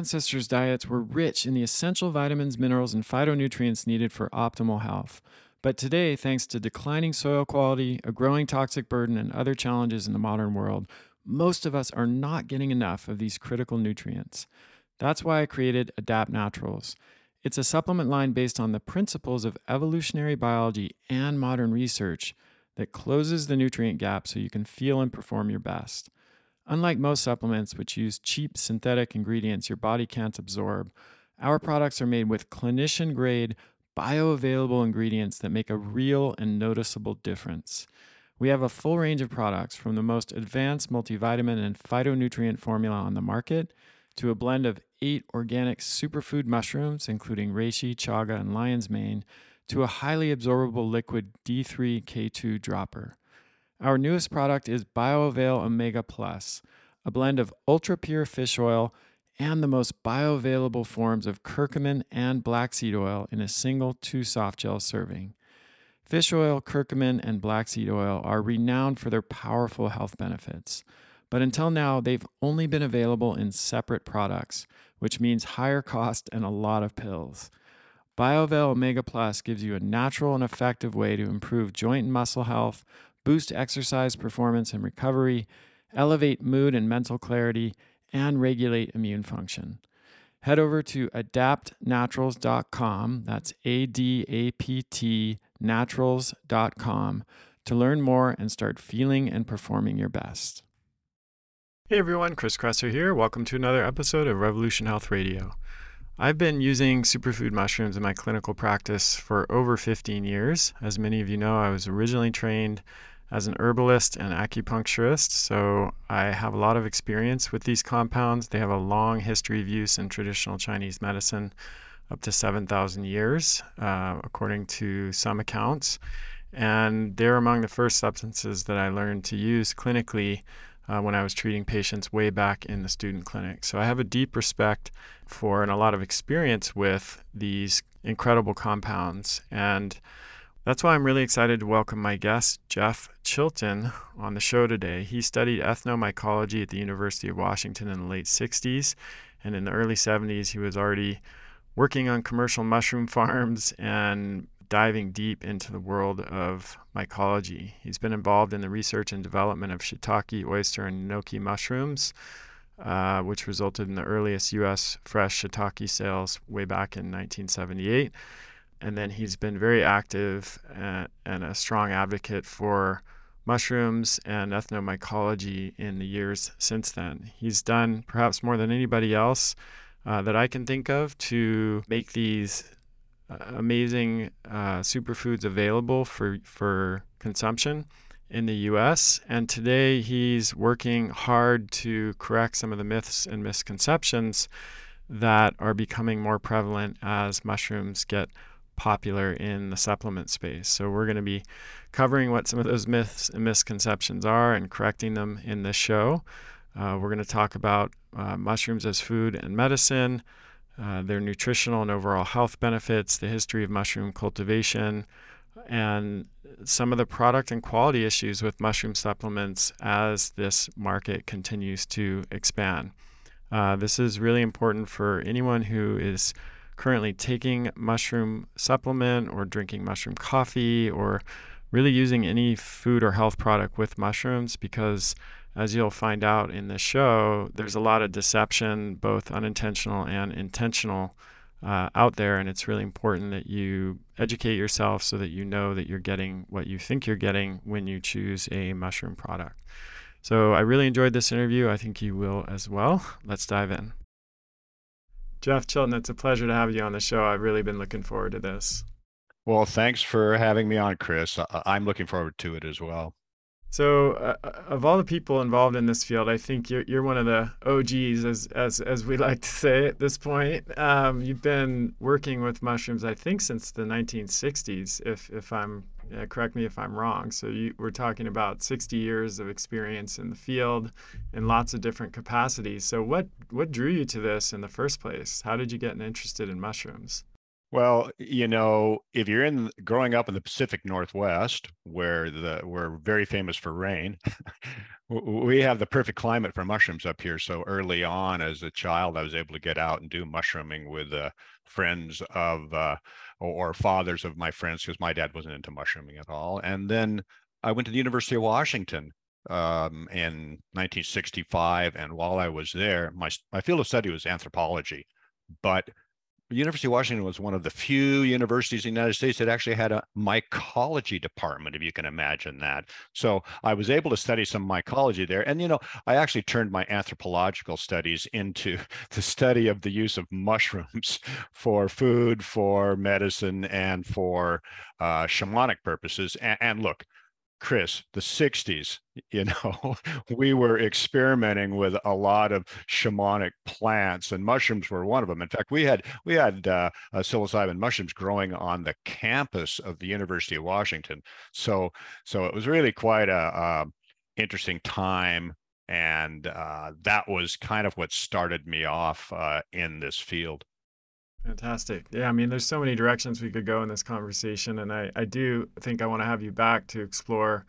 ancestors' diets were rich in the essential vitamins, minerals, and phytonutrients needed for optimal health. But today, thanks to declining soil quality, a growing toxic burden, and other challenges in the modern world, most of us are not getting enough of these critical nutrients. That's why I created Adapt Naturals. It's a supplement line based on the principles of evolutionary biology and modern research that closes the nutrient gap so you can feel and perform your best. Unlike most supplements, which use cheap synthetic ingredients your body can't absorb, our products are made with clinician grade, bioavailable ingredients that make a real and noticeable difference. We have a full range of products from the most advanced multivitamin and phytonutrient formula on the market to a blend of eight organic superfood mushrooms, including reishi, chaga, and lion's mane, to a highly absorbable liquid D3K2 dropper. Our newest product is BioAvail Omega Plus, a blend of ultra pure fish oil and the most bioavailable forms of curcumin and black seed oil in a single two soft gel serving. Fish oil, curcumin, and black seed oil are renowned for their powerful health benefits. But until now, they've only been available in separate products, which means higher cost and a lot of pills. BioAvail Omega Plus gives you a natural and effective way to improve joint and muscle health, boost exercise performance and recovery, elevate mood and mental clarity, and regulate immune function. Head over to adaptnaturals.com, that's A D A P T naturals.com, to learn more and start feeling and performing your best. Hey everyone, Chris Kresser here. Welcome to another episode of Revolution Health Radio. I've been using superfood mushrooms in my clinical practice for over 15 years. As many of you know, I was originally trained as an herbalist and acupuncturist, so I have a lot of experience with these compounds. They have a long history of use in traditional Chinese medicine, up to 7,000 years, uh, according to some accounts. And they're among the first substances that I learned to use clinically uh, when I was treating patients way back in the student clinic. So I have a deep respect for and a lot of experience with these incredible compounds. And that's why I'm really excited to welcome my guest, Jeff Chilton, on the show today. He studied ethnomycology at the University of Washington in the late 60s, and in the early 70s, he was already working on commercial mushroom farms and diving deep into the world of mycology. He's been involved in the research and development of shiitake, oyster, and enoki mushrooms. Uh, which resulted in the earliest U.S. fresh shiitake sales way back in 1978 and then he's been very active and, and a strong advocate for mushrooms and ethnomycology in the years since then. He's done perhaps more than anybody else uh, that I can think of to make these uh, amazing uh, superfoods available for, for consumption in the US. And today he's working hard to correct some of the myths and misconceptions that are becoming more prevalent as mushrooms get popular in the supplement space. So we're going to be covering what some of those myths and misconceptions are and correcting them in this show. Uh, we're going to talk about uh, mushrooms as food and medicine, uh, their nutritional and overall health benefits, the history of mushroom cultivation, and some of the product and quality issues with mushroom supplements as this market continues to expand. Uh, this is really important for anyone who is currently taking mushroom supplement or drinking mushroom coffee or really using any food or health product with mushrooms because as you'll find out in this show, there's a lot of deception, both unintentional and intentional, uh, out there. And it's really important that you educate yourself so that you know that you're getting what you think you're getting when you choose a mushroom product. So I really enjoyed this interview. I think you will as well. Let's dive in. Jeff Chilton, it's a pleasure to have you on the show. I've really been looking forward to this. Well, thanks for having me on, Chris. I'm looking forward to it as well. So, uh, uh, of all the people involved in this field, I think you're you're one of the OGs, as as as we like to say at this point. Um, you've been working with mushrooms, I think, since the 1960s, if if I'm uh, correct me if I'm wrong. So you, we're talking about 60 years of experience in the field in lots of different capacities. So what what drew you to this in the first place? How did you get interested in mushrooms? Well, you know, if you're in growing up in the Pacific Northwest, where the we're very famous for rain, we have the perfect climate for mushrooms up here. So early on, as a child, I was able to get out and do mushrooming with uh, friends of uh, or, fathers of my friends, because my dad wasn't into mushrooming at all. And then I went to the University of Washington um, in 1965, and while I was there, my my field of study was anthropology, but University of Washington was one of the few universities in the United States that actually had a mycology department, if you can imagine that. So I was able to study some mycology there. And, you know, I actually turned my anthropological studies into the study of the use of mushrooms for food, for medicine, and for uh, shamanic purposes. And, and look, Chris, the 60s, you know, we were experimenting with a lot of shamanic plants and mushrooms were one of them. In fact, we had we had uh, uh, psilocybin mushrooms growing on the campus of the University of Washington. So so it was really quite a, a interesting time and uh, that was kind of what started me off uh, in this field. Fantastic. Yeah, I mean, there's so many directions we could go in this conversation, and I, I do think I want to have you back to explore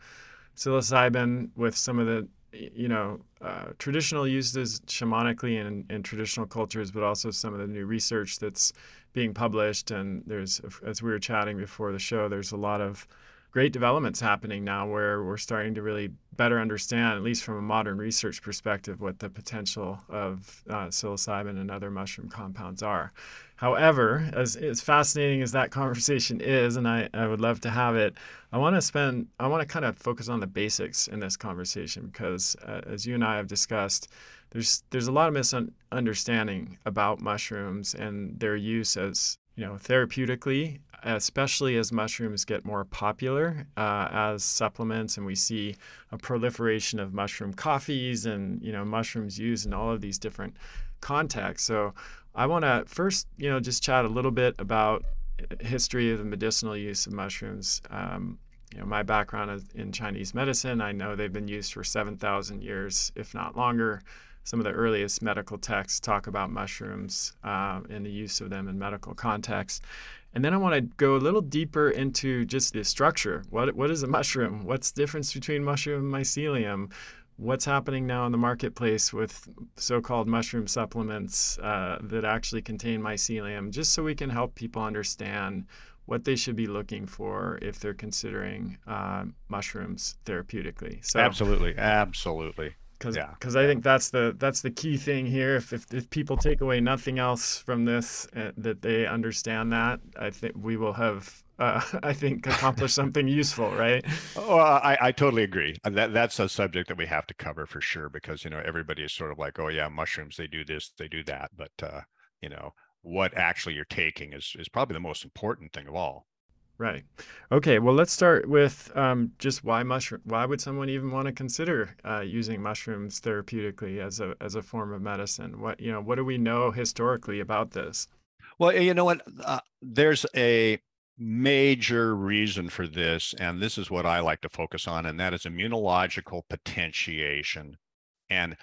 psilocybin with some of the, you know, uh, traditional uses shamanically in, in traditional cultures, but also some of the new research that's being published. And there's, as we were chatting before the show, there's a lot of great developments happening now where we're starting to really better understand, at least from a modern research perspective, what the potential of uh, psilocybin and other mushroom compounds are. However, as, as fascinating as that conversation is, and I, I would love to have it, I want to spend, I want to kind of focus on the basics in this conversation because, uh, as you and I have discussed, there's there's a lot of misunderstanding about mushrooms and their use as you know therapeutically especially as mushrooms get more popular uh, as supplements and we see a proliferation of mushroom coffees and you know mushrooms used in all of these different contexts. So i want to first you know just chat a little bit about history of the medicinal use of mushrooms. Um, you know my background is in chinese medicine. I know they've been used for 7000 years if not longer. Some of the earliest medical texts talk about mushrooms uh, and the use of them in medical contexts. And then I want to go a little deeper into just the structure. What what is a mushroom? What's the difference between mushroom and mycelium? What's happening now in the marketplace with so-called mushroom supplements uh, that actually contain mycelium? Just so we can help people understand what they should be looking for if they're considering uh, mushrooms therapeutically. So absolutely, absolutely because yeah. I think that's the that's the key thing here. If if, if people take away nothing else from this, uh, that they understand that, I think we will have. Uh, I think accomplished something useful, right? Oh, I, I totally agree. That that's a subject that we have to cover for sure because you know everybody is sort of like, oh yeah, mushrooms they do this, they do that, but uh, you know what actually you're taking is is probably the most important thing of all. Right. Okay. Well, let's start with um, just why mushroom. Why would someone even want to consider uh, using mushrooms therapeutically as a as a form of medicine? What you know? What do we know historically about this? Well, you know what? Uh, there's a major reason for this, and this is what I like to focus on, and that is immunological potentiation. And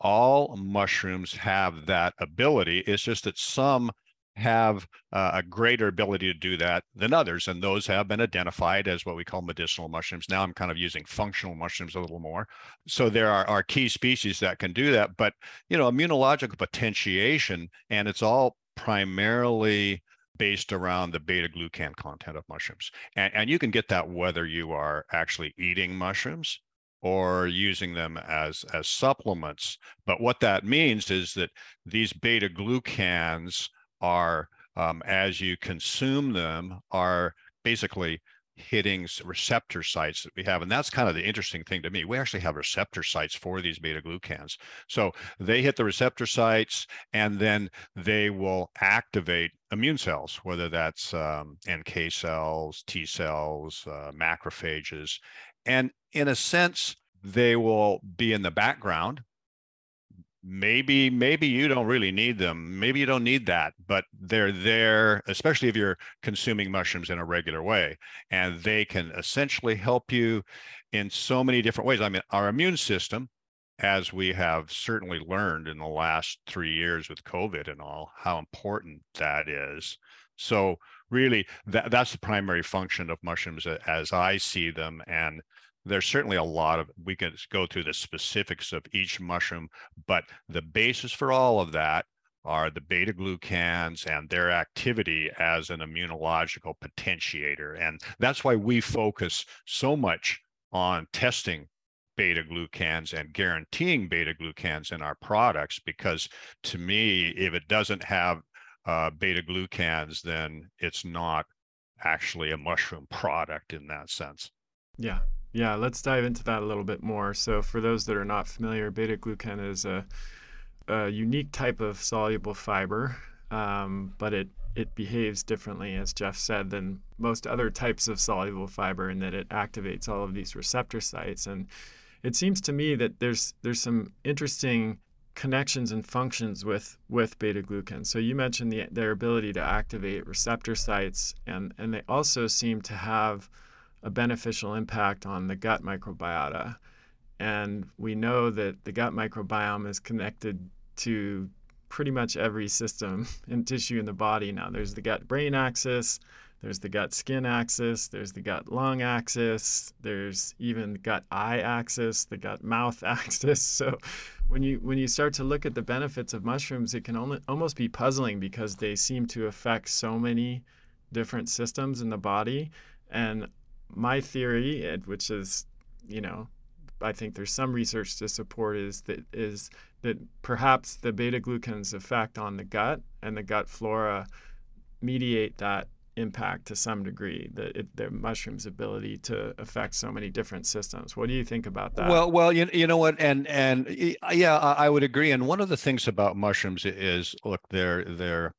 all mushrooms have that ability. It's just that some have uh, a greater ability to do that than others. And those have been identified as what we call medicinal mushrooms. Now I'm kind of using functional mushrooms a little more. So there are, are key species that can do that. But, you know, immunological potentiation, and it's all primarily based around the beta glucan content of mushrooms. And, and you can get that whether you are actually eating mushrooms or using them as as supplements but what that means is that these beta glucans are um, as you consume them are basically hitting receptor sites that we have and that's kind of the interesting thing to me. We actually have receptor sites for these beta glucans so they hit the receptor sites and then they will activate immune cells whether that's um, nk cells t cells uh, macrophages and in a sense they will be in the background maybe maybe you don't really need them maybe you don't need that but they're there especially if you're consuming mushrooms in a regular way and they can essentially help you in so many different ways i mean our immune system as we have certainly learned in the last 3 years with covid and all how important that is So really, that, that's the primary function of mushrooms as I see them. And there's certainly a lot of we can go through the specifics of each mushroom, but the basis for all of that are the beta glucans and their activity as an immunological potentiator. And that's why we focus so much on testing beta glucans and guaranteeing beta glucans in our products because to me if it doesn't have uh, beta glucans then it's not actually a mushroom product in that sense yeah yeah let's dive into that a little bit more so for those that are not familiar beta glucan is a, a unique type of soluble fiber um, but it it behaves differently, as Jeff said, than most other types of soluble fiber in that it activates all of these receptor sites. And it seems to me that there's there's some interesting connections and functions with with beta glucan. So you mentioned the, their ability to activate receptor sites, and and they also seem to have a beneficial impact on the gut microbiota. And we know that the gut microbiome is connected to pretty much every system and tissue in the body now. There's the gut brain axis, there's the gut skin axis, there's the gut lung axis, there's even the gut eye axis, the gut mouth axis. So when you when you start to look at the benefits of mushrooms, it can only, almost be puzzling because they seem to affect so many different systems in the body. And my theory, which is, you know, I think there's some research to support is that is that perhaps the beta glucan's effect on the gut and the gut flora mediate that impact to some degree the, it, the mushroom's ability to affect so many different systems. What do you think about that? Well well you, you know what? And and yeah I would agree. And one of the things about mushrooms is look they're they're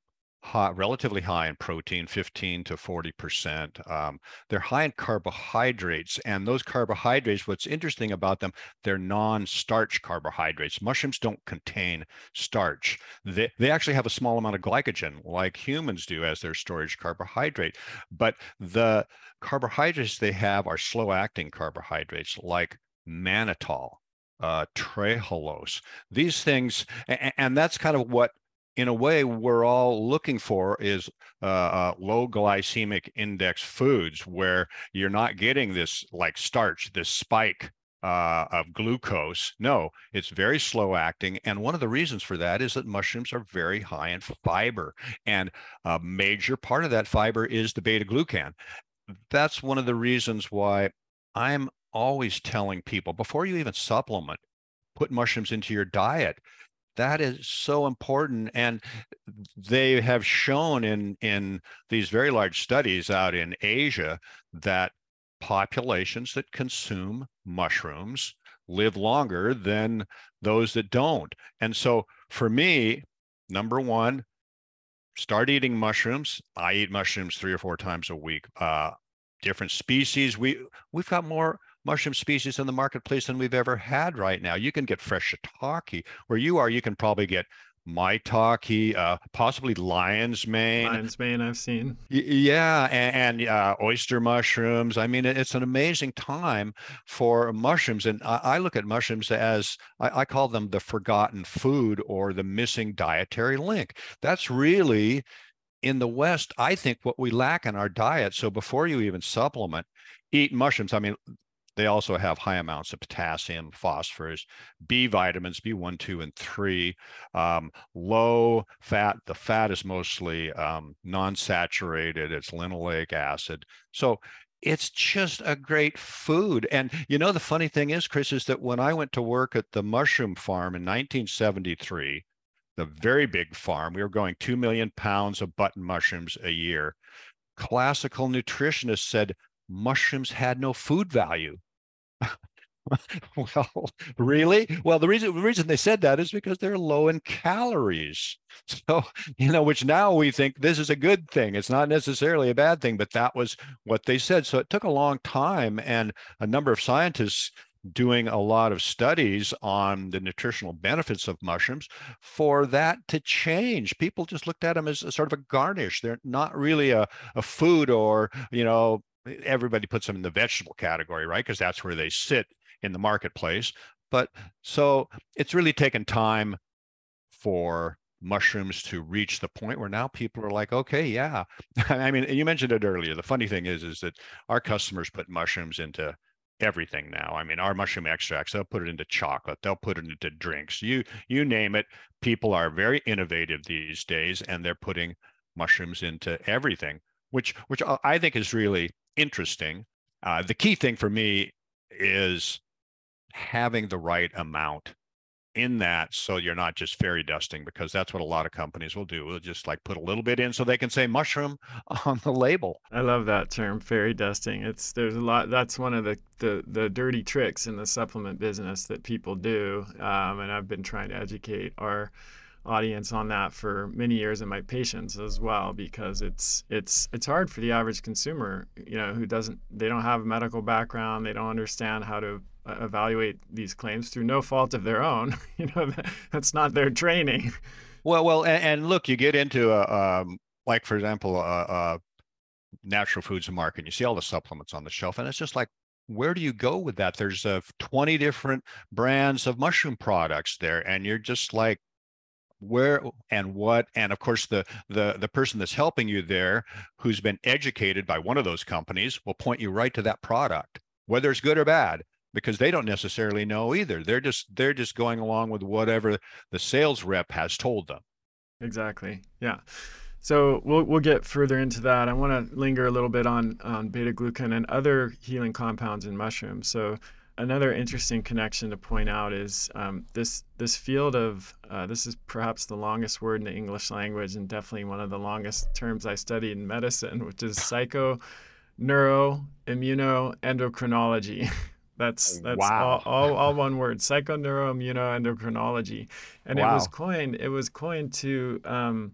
high, relatively high in protein, 15 to 40%. Um, they're high in carbohydrates, and those carbohydrates, what's interesting about them, they're non-starch carbohydrates. Mushrooms don't contain starch. They, they actually have a small amount of glycogen, like humans do as their storage carbohydrate. But the carbohydrates they have are slow-acting carbohydrates, like mannitol, uh, trehalose. These things, and, and that's kind of what in a way we're all looking for is uh, uh, low glycemic index foods where you're not getting this like starch this spike uh, of glucose. No it's very slow acting and one of the reasons for that is that mushrooms are very high in fiber and a major part of that fiber is the beta glucan that's one of the reasons why i'm always telling people before you even supplement put mushrooms into your diet that is so important and they have shown in in these very large studies out in asia that populations that consume mushrooms live longer than those that don't and so for me number one start eating mushrooms. I eat mushrooms three or four times a week uh, different species. We we've got more mushroom species in the marketplace than we've ever had right now. You can get fresh shiitake. Where you are, you can probably get maitake, uh, possibly lion's mane. Lion's mane, I've seen. Y- yeah, and, and uh, oyster mushrooms. I mean, it's an amazing time for mushrooms. And I, I look at mushrooms as I, I, call them the forgotten food or the missing dietary link. That's really in the West, I think what we lack in our diet. So before you even supplement, eat mushrooms. I mean, they also have high amounts of potassium, phosphorus, B vitamins, B1, 2, and 3. Um, low fat, the fat is mostly um, non saturated, it's linoleic acid. So it's just a great food. And you know, the funny thing is, Chris, is that when I went to work at the mushroom farm in 1973, the very big farm, we were growing 2 million pounds of button mushrooms a year. Classical nutritionists said, mushrooms had no food value. well, really? Well, the reason the reason they said that is because they're low in calories. So, you know, which now we think this is a good thing. It's not necessarily a bad thing, but that was what they said. So it took a long time and a number of scientists doing a lot of studies on the nutritional benefits of mushrooms for that to change. People just looked at them as a sort of a garnish. They're not really a, a food or, you know, everybody puts them in the vegetable category, right? Because that's where they sit in the marketplace. But so it's really taken time for mushrooms to reach the point where now people are like, okay, yeah. I mean, you mentioned it earlier. The funny thing is, is that our customers put mushrooms into everything now. I mean, our mushroom extracts, they'll put it into chocolate, they'll put it into drinks. You you name it. People are very innovative these days, and they're putting mushrooms into everything, which which I think is really interesting. Uh, the key thing for me is having the right amount in that so you're not just fairy dusting because that's what a lot of companies will do. We'll just like put a little bit in so they can say mushroom on the label. I love that term fairy dusting. It's there's a lot that's one of the the, the dirty tricks in the supplement business that people do. Um, and I've been trying to educate our audience on that for many years and my patients as well because it's it's it's hard for the average consumer you know who doesn't they don't have a medical background they don't understand how to uh, evaluate these claims through no fault of their own. you know, that's not their training. Well, well, and, and look, you get into a, um, like for example, a, a natural foods market, and you see all the supplements on the shelf, and it's just like, where do you go with that? There's uh, 20 different brands of mushroom products there, and you're just like, where and what and of course the the the person that's helping you there who's been educated by one of those companies will point you right to that product whether it's good or bad because they don't necessarily know either. They're just they're just going along with whatever the sales rep has told them. Exactly. Yeah. So we'll we'll get further into that. I want to linger a little bit on on beta glucan and other healing compounds in mushrooms. So another interesting connection to point out is um, this this field of uh, this is perhaps the longest word in the English language and definitely one of the longest terms I studied in medicine, which is psycho neuro immunoendocrinology. That's that's wow. all, all, all, one word. Psychoneuroimmunoendocrinology, and wow. it was coined. It was coined to um,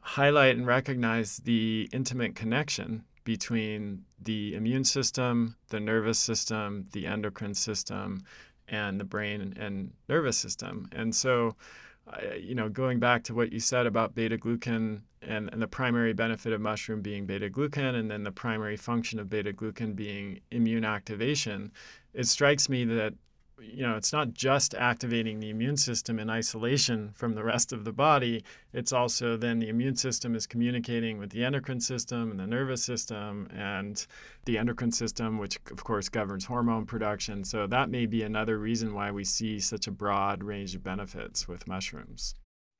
highlight and recognize the intimate connection between the immune system, the nervous system, the endocrine system, and the brain and nervous system. And so, you know, going back to what you said about beta glucan and, and the primary benefit of mushroom being beta glucan, and then the primary function of beta glucan being immune activation, it strikes me that you know it's not just activating the immune system in isolation from the rest of the body it's also then the immune system is communicating with the endocrine system and the nervous system and the endocrine system which of course governs hormone production so that may be another reason why we see such a broad range of benefits with mushrooms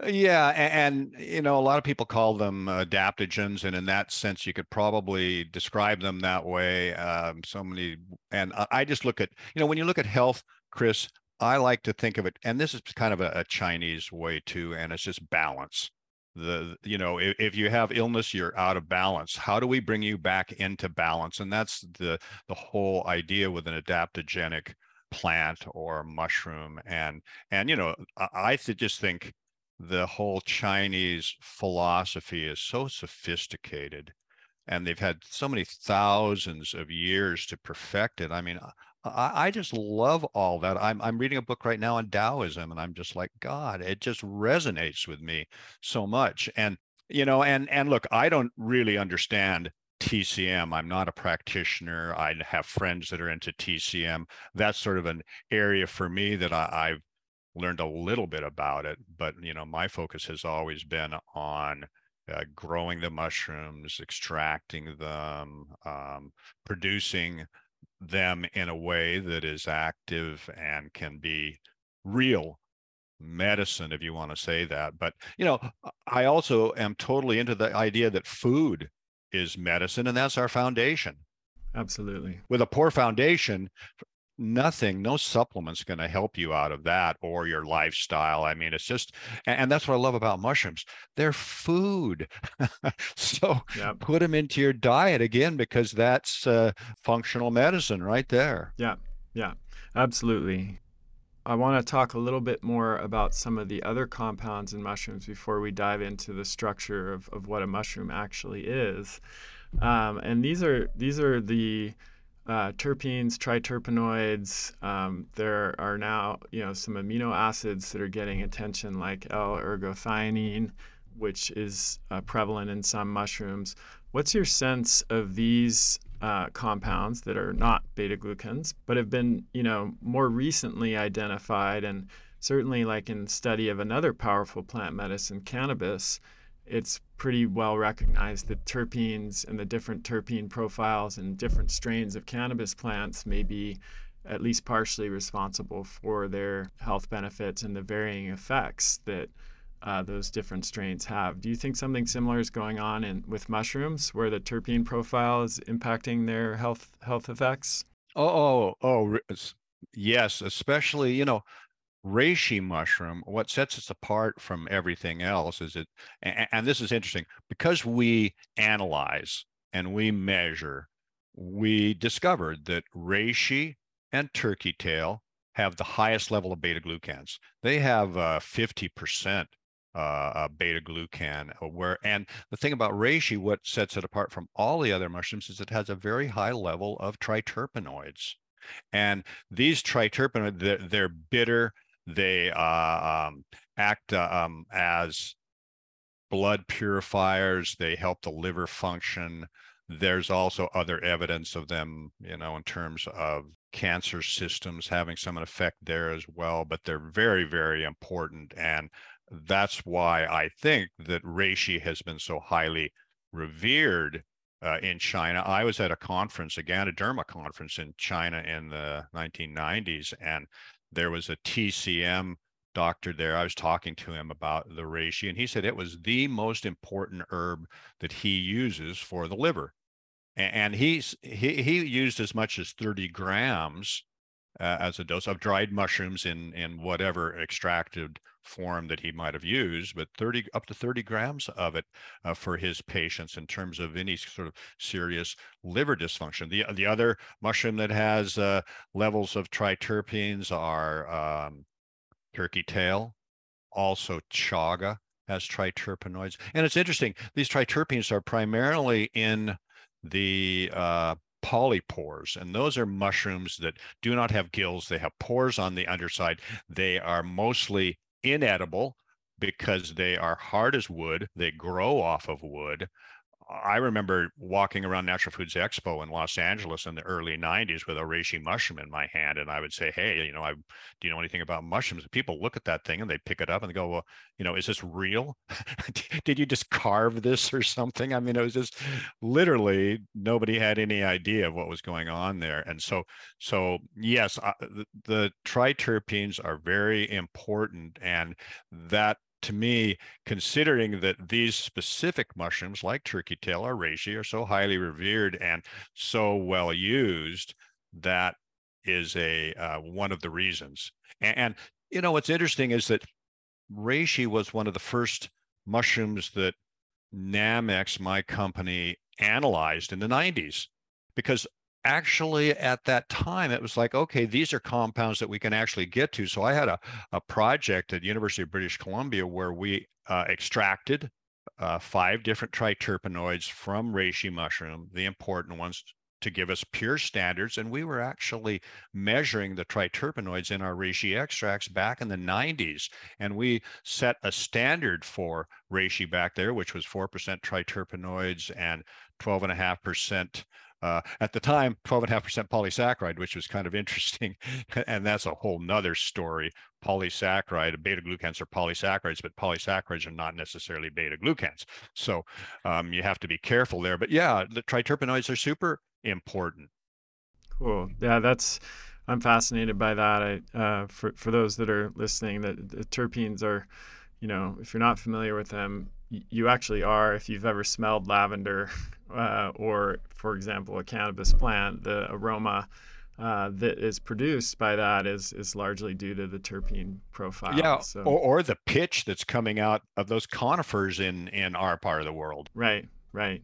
yeah, and, you know, a lot of people call them adaptogens, and in that sense, you could probably describe them that way. Um, so many, and I just look at, you know, when you look at health, Chris, I like to think of it, and this is kind of a, a Chinese way too, and it's just balance. The, you know, if, if you have illness, you're out of balance. How do we bring you back into balance? And that's the the whole idea with an adaptogenic plant or mushroom. And and you know, I, I just think the whole Chinese philosophy is so sophisticated and they've had so many thousands of years to perfect it. I mean, I, I, just love all that. I'm I'm reading a book right now on Taoism, and I'm just like, God, it just resonates with me so much. And you know, and and look, I don't really understand TCM. I'm not a practitioner. I have friends that are into TCM. That's sort of an area for me that I, I've learned a little bit about it, but you know, my focus has always been on uh, growing the mushrooms, extracting them, um, producing them in a way that is active and can be real medicine, if you want to say that. But you know, I also am totally into the idea that food is medicine, and that's our foundation. Absolutely. With a poor foundation, nothing, no supplements going to help you out of that or your lifestyle. I mean, it's just, and that's what I love about mushrooms. They're food. so put them into your diet again, because that's uh, functional medicine right there. Yeah. Yeah. Absolutely. I want to talk a little bit more about some of the other compounds in mushrooms before we dive into the structure of, of what a mushroom actually is. Um, and these are these are the uh, terpenes, triterpenoids. Um, there are now, you know, some amino acids that are getting attention, like L-ergothioneine, which is uh, prevalent in some mushrooms. What's your sense of these uh, compounds that are not beta glucans, but have been, you know, more recently identified and certainly, like in study of another powerful plant medicine, cannabis, it's pretty well recognized that terpenes and the different terpene profiles and different strains of cannabis plants may be at least partially responsible for their health benefits and the varying effects that uh, those different strains have. Do you think something similar is going on in, with mushrooms, where the terpene profile is impacting their health health effects? Oh, oh, oh, yes, especially you know, reishi mushroom. What sets us apart from everything else is it, and, and this is interesting because we analyze and we measure. We discovered that reishi and turkey tail have the highest level of beta glucans. They have uh, 50% uh, beta glucan. Uh, where and the thing about reishi, what sets it apart from all the other mushrooms is it has a very high level of triterpenoids, and these triterpenoids they're, they're bitter. They uh, um, act uh, um, as blood purifiers. They help the liver function. There's also other evidence of them, you know, in terms of cancer systems having some effect there as well. But they're very, very important and that's why I think that reishi has been so highly revered uh, in China. I was at a conference, again, a Ganoderma conference in China in the 1990s, and there was a TCM doctor there. I was talking to him about the reishi, and he said it was the most important herb that he uses for the liver. And he's he he used as much as 30 grams uh, as a dose of dried mushrooms in in whatever extracted form that he might have used, but 30 up to 30 grams of it uh, for his patients in terms of any sort of serious liver dysfunction. The the other mushroom that has uh, levels of triterpenes are um, turkey tail, also chaga has triterpenoids, and it's interesting. These triterpenes are primarily in the uh, polypores, and those are mushrooms that do not have gills. They have pores on the underside. They are mostly inedible because they are hard as wood. They grow off of wood. I remember walking around Natural Foods Expo in Los Angeles in the early 90s with a reishi mushroom in my hand. And I would say, Hey, you know, I do you know anything about mushrooms? And people look at that thing and they pick it up and they go, Well, you know, is this real? Did you just carve this or something? I mean, it was just literally nobody had any idea of what was going on there. And so, so yes, uh, the, the triterpenes are very important. And that to me, considering that these specific mushrooms like turkey tail or reishi are so highly revered and so well used, that is a uh, one of the reasons. And, and you know what's interesting is that reishi was one of the first mushrooms that Nammex, my company, analyzed in the 90s because actually at that time it was like okay these are compounds that we can actually get to. So i had a, a project at university of british columbia where we uh, extracted uh, five different triterpenoids from reishi mushroom the important ones to give us pure standards and we were actually measuring the triterpenoids in our reishi extracts back in the 90s and we set a standard for reishi back there which was 4% triterpenoids and 12.5% uh, at the time 12.5% polysaccharide which was kind of interesting and that's a whole nother story. Polysaccharide beta glucans are polysaccharides but polysaccharides are not necessarily beta glucans. So um, you have to be careful there. But yeah the triterpenoids are super important. Cool. Yeah that's i'm fascinated by that. I, uh, for, for those that are listening that the terpenes are you know if you're not familiar with them you actually are if you've ever smelled lavender uh, or, for example, a cannabis plant, the aroma uh, that is produced by that is is largely due to the terpene profile. Yeah, so, or, or the pitch that's coming out of those conifers in in our part of the world. Right, right.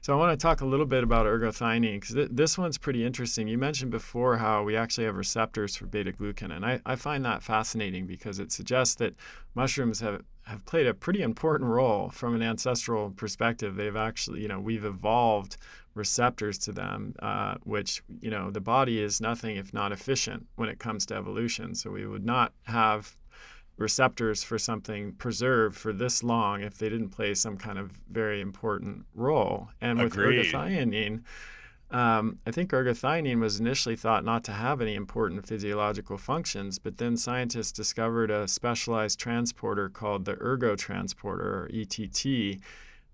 So I want to talk a little bit about ergothioneine because th- this one's pretty interesting. You mentioned before how we actually have receptors for beta glucan, and I, I find that fascinating because it suggests that mushrooms have have played a pretty important role from an ancestral perspective. They've actually, you know, we've evolved receptors to them, uh, which, you know, the body is nothing if not efficient when it comes to evolution. So we would not have receptors for something preserved for this long if they didn't play some kind of very important role. And with ergothioneine, um, I think ergothioneine was initially thought not to have any important physiological functions, but then scientists discovered a specialized transporter called the ergo transporter, or ETT,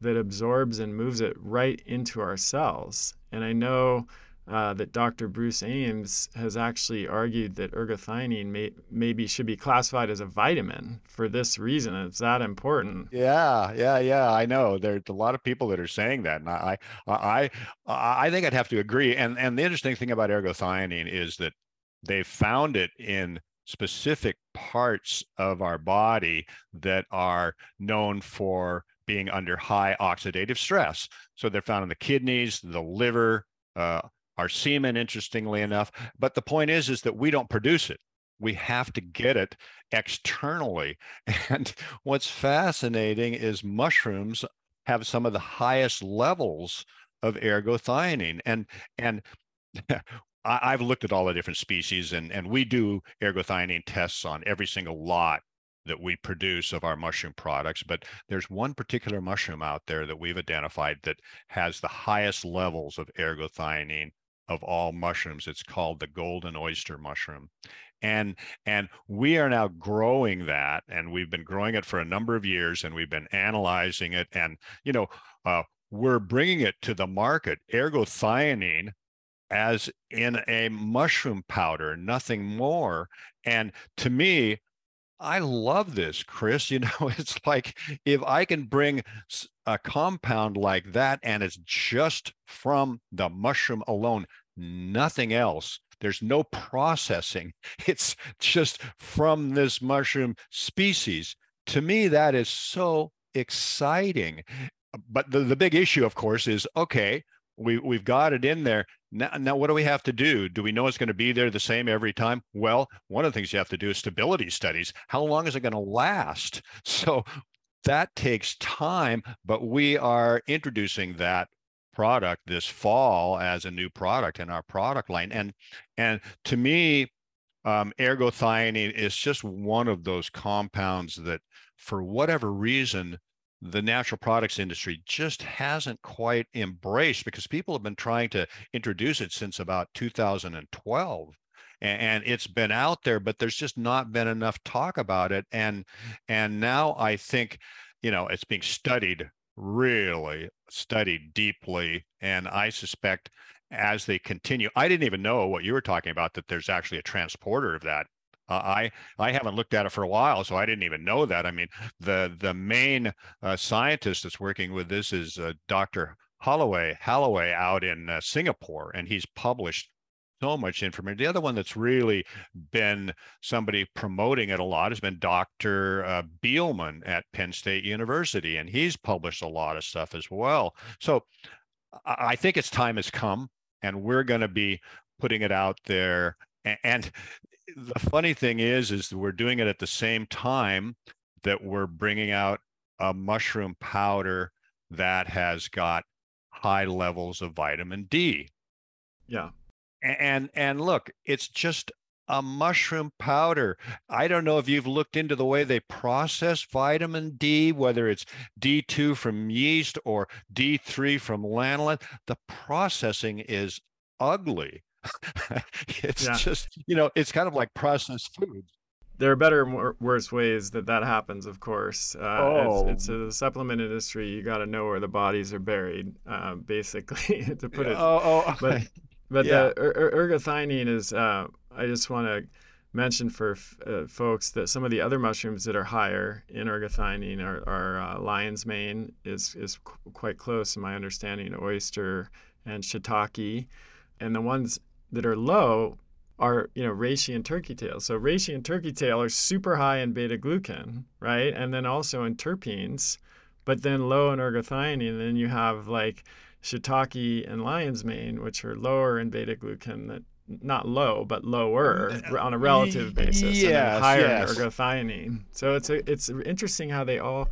that absorbs and moves it right into our cells. And I know uh, that Dr. Bruce Ames has actually argued that ergothioneine may, maybe should be classified as a vitamin for this reason. It's that important. Yeah, yeah, yeah. I know there's a lot of people that are saying that, and I, I, I, I think I'd have to agree. And and the interesting thing about ergothioneine is that they found it in specific parts of our body that are known for being under high oxidative stress. So they're found in the kidneys, the liver, uh, our semen, interestingly enough. But the point is, is that we don't produce it. We have to get it externally. And what's fascinating is mushrooms have some of the highest levels of ergothioneine. And and I've looked at all the different species, and and we do ergothioneine tests on every single lot that we produce of our mushroom products, but there's one particular mushroom out there that we've identified that has the highest levels of ergothioneine of all mushrooms. It's called the golden oyster mushroom. And and we are now growing that, and we've been growing it for a number of years, and we've been analyzing it, and you know, uh, we're bringing it to the market. Ergothioneine as in a mushroom powder, nothing more. And to me, I love this, Chris. You know, it's like if I can bring a compound like that and it's just from the mushroom alone, nothing else. There's no processing. It's just from this mushroom species. To me, that is so exciting. But the, the big issue, of course, is okay, we, we've got it in there. Now, now, what do we have to do? Do we know it's going to be there the same every time? Well, one of the things you have to do is stability studies. How long is it going to last? So that takes time, but we are introducing that product this fall as a new product in our product line. And and to me, um, ergothioneine is just one of those compounds that, for whatever reason, the natural products industry just hasn't quite embraced because people have been trying to introduce it since about 2012 and it's been out there but there's just not been enough talk about it and and now i think you know it's being studied really studied deeply and i suspect as they continue i didn't even know what you were talking about that there's actually a transporter of that uh, I I haven't looked at it for a while, so I didn't even know that. I mean, the the main uh, scientist that's working with this is uh, Dr. Halliwell Halliwell out in uh, Singapore, and he's published so much information. The other one that's really been somebody promoting it a lot has been Dr. Uh, Beelman at Penn State University, and he's published a lot of stuff as well. So I think its time has come, and we're going to be putting it out there. And the funny thing is, is we're doing it at the same time that we're bringing out a mushroom powder that has got high levels of vitamin D. Yeah. And and look, it's just a mushroom powder. I don't know if you've looked into the way they process vitamin D, whether it's D2 from yeast or D3 from lanolin. The processing is ugly. it's yeah. just, you know, it's kind of like processed food. There are better, more, worse ways that that happens, of course. Uh, oh. it's, it's, a supplement industry. You got to know where the bodies are buried, uh, basically, to put it. Oh, oh. But, but yeah. the er- ergothioneine is, uh, I just want to mention for f- uh, folks that some of the other mushrooms that are higher in ergothioneine are, are uh, lion's mane is, is qu- quite close, in my understanding, to oyster and shiitake. And the ones that are low are you know reishi and turkey tail. So reishi and turkey tail are super high in beta glucan, right? And then also in terpenes, but then low in ergothioneine. And then you have like shiitake and lion's mane, which are lower in beta glucan that not low, but lower mm, on a relative basis, yes, and higher yes. in ergothioneine. So it's a, it's interesting how they all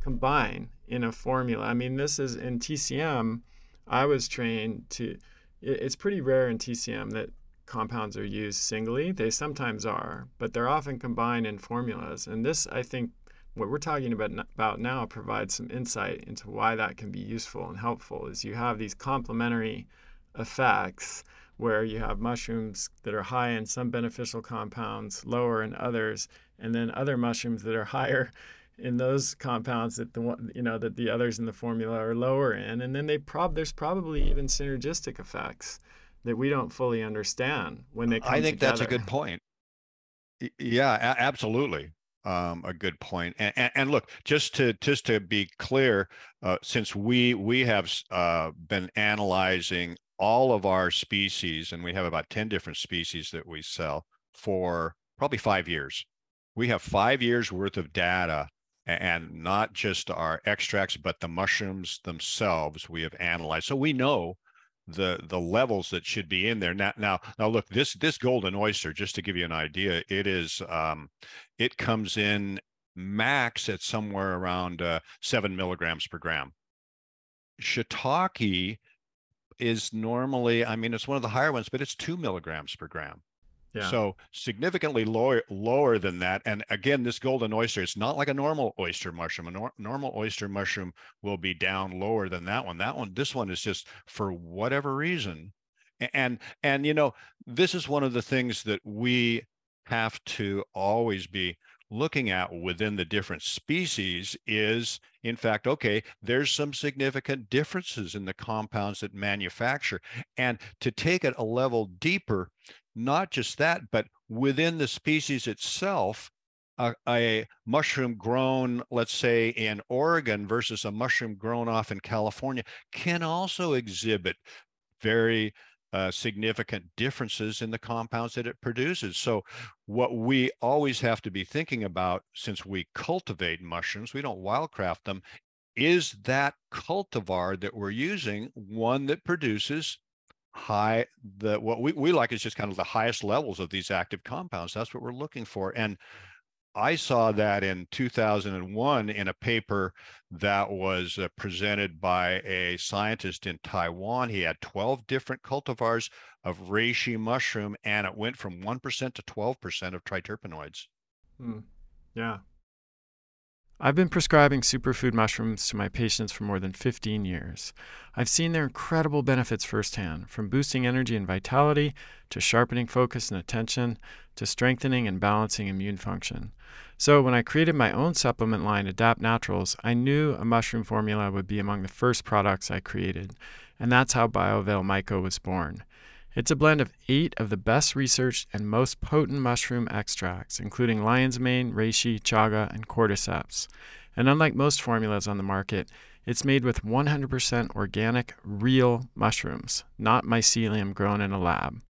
combine in a formula. I mean, this is in TCM. I was trained to it's pretty rare in TCM that compounds are used singly. They sometimes are, but they're often combined in formulas. And this, I think, what we're talking about, about now provides some insight into why that can be useful and helpful is you have these complementary effects where you have mushrooms that are high in some beneficial compounds, lower in others, and then other mushrooms that are higher in those compounds that the one you know that the others in the formula are lower in, and then they prob there's probably even synergistic effects that we don't fully understand when they come I think together. that's a good point. Yeah, absolutely. Um, a good point. And, and, and, look, just to just to be clear, uh, since we we have uh, been analyzing all of our species, and we have about ten different species that we sell for probably five years. We have five years worth of data, and not just our extracts, but the mushrooms themselves. We have analyzed, so we know the the levels that should be in there. Now now now look this this golden oyster just to give you an idea it is um it comes in max at somewhere around uh, seven milligrams per gram. Shiitake is normally i mean it's one of the higher ones but it's two milligrams per gram yeah. So significantly lower lower than that. And again, this golden oyster, it's not like a normal oyster mushroom. A nor- normal oyster mushroom will be down lower than that one. That one, this one is just for whatever reason. And and you know, this is one of the things that we have to always be looking at within the different species is in fact okay there's some significant differences in the compounds that manufacture and to take it a level deeper not just that, but within the species itself, a, a, mushroom grown, let's say in Oregon versus a mushroom grown off in California can also exhibit very uh, significant differences in the compounds that it produces. So, what we always have to be thinking about since we cultivate mushrooms, we don't wildcraft them, is that cultivar that we're using one that produces high the what we, we like is just kind of the highest levels of these active compounds. That's what we're looking for. And i saw that in 2001 in a paper that was uh, presented by a scientist in taiwan. He had 12 different cultivars of reishi mushroom and it went from 1% to 12% of triterpenoids. Hmm. yeah I've been prescribing superfood mushrooms to my patients for more than 15 years. I've seen their incredible benefits firsthand, from boosting energy and vitality, to sharpening focus and attention, to strengthening and balancing immune function. So, when I created my own supplement line, Adapt Naturals, I knew a mushroom formula would be among the first products I created, and that's how BioAvail Myco was born. It's a blend of eight of the best researched and most potent mushroom extracts, including lion's mane, reishi, chaga, and cordyceps. And unlike most formulas on the market, it's made with 100% organic, real mushrooms, not mycelium grown in a lab.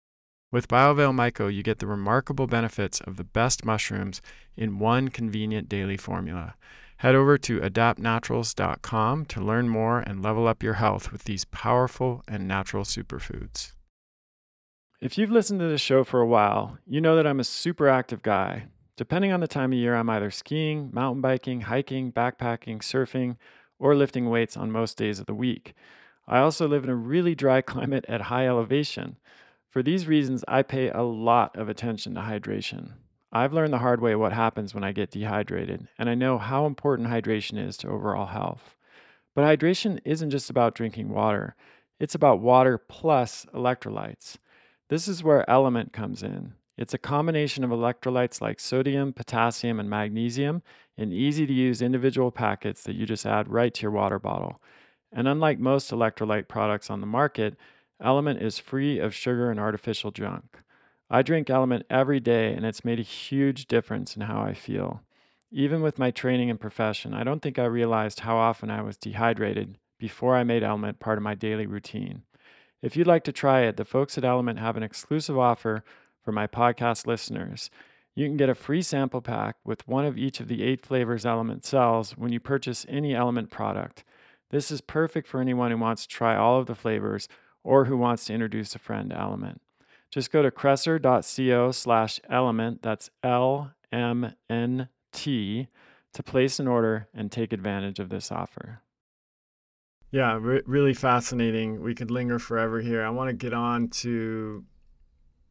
With BioAvail Myco, you get the remarkable benefits of the best mushrooms in one convenient daily formula. Head over to adaptnaturals.com to learn more and level up your health with these powerful and natural superfoods. If you've listened to this show for a while, you know that I'm a super active guy. Depending on the time of year, I'm either skiing, mountain biking, hiking, backpacking, surfing, or lifting weights on most days of the week. I also live in a really dry climate at high elevation. For these reasons, I pay a lot of attention to hydration. I've learned the hard way what happens when I get dehydrated, and I know how important hydration is to overall health. But hydration isn't just about drinking water, it's about water plus electrolytes. This is where Element comes in. It's a combination of electrolytes like sodium, potassium, and magnesium in easy to use individual packets that you just add right to your water bottle. And unlike most electrolyte products on the market, Element is free of sugar and artificial junk. I drink Element every day, and it's made a huge difference in how I feel. Even with my training and profession, I don't think I realized how often I was dehydrated before I made Element part of my daily routine. If you'd like to try it, the folks at Element have an exclusive offer for my podcast listeners. You can get a free sample pack with one of each of the eight flavors Element sells when you purchase any Element product. This is perfect for anyone who wants to try all of the flavors or who wants to introduce a friend to Element. Just go to kresser.co slash element, that's L M N T, to place an order and take advantage of this offer. Yeah, re- really fascinating. We could linger forever here. I want to get on to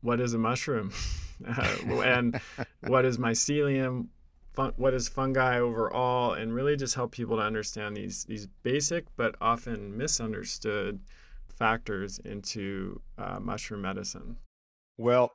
what is a mushroom and what is mycelium, fun- what is fungi overall, and really just help people to understand these these basic but often misunderstood factors into uh, mushroom medicine? Well,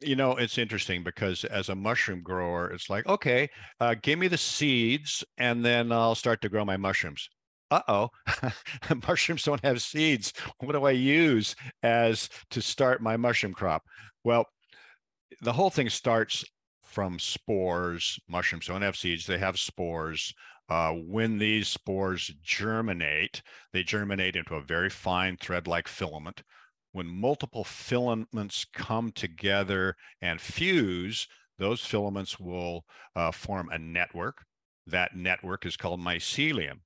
you know, it's interesting because as a mushroom grower, it's like, okay, uh, give me the seeds and then I'll start to grow my mushrooms. Uh oh, mushrooms don't have seeds. What do I use as to start my mushroom crop? Well, the whole thing starts from spores. Mushrooms don't have seeds, they have spores. Uh, when these spores germinate, they germinate into a very fine thread like filament. When multiple filaments come together and fuse, those filaments will uh, form a network. That network is called mycelium.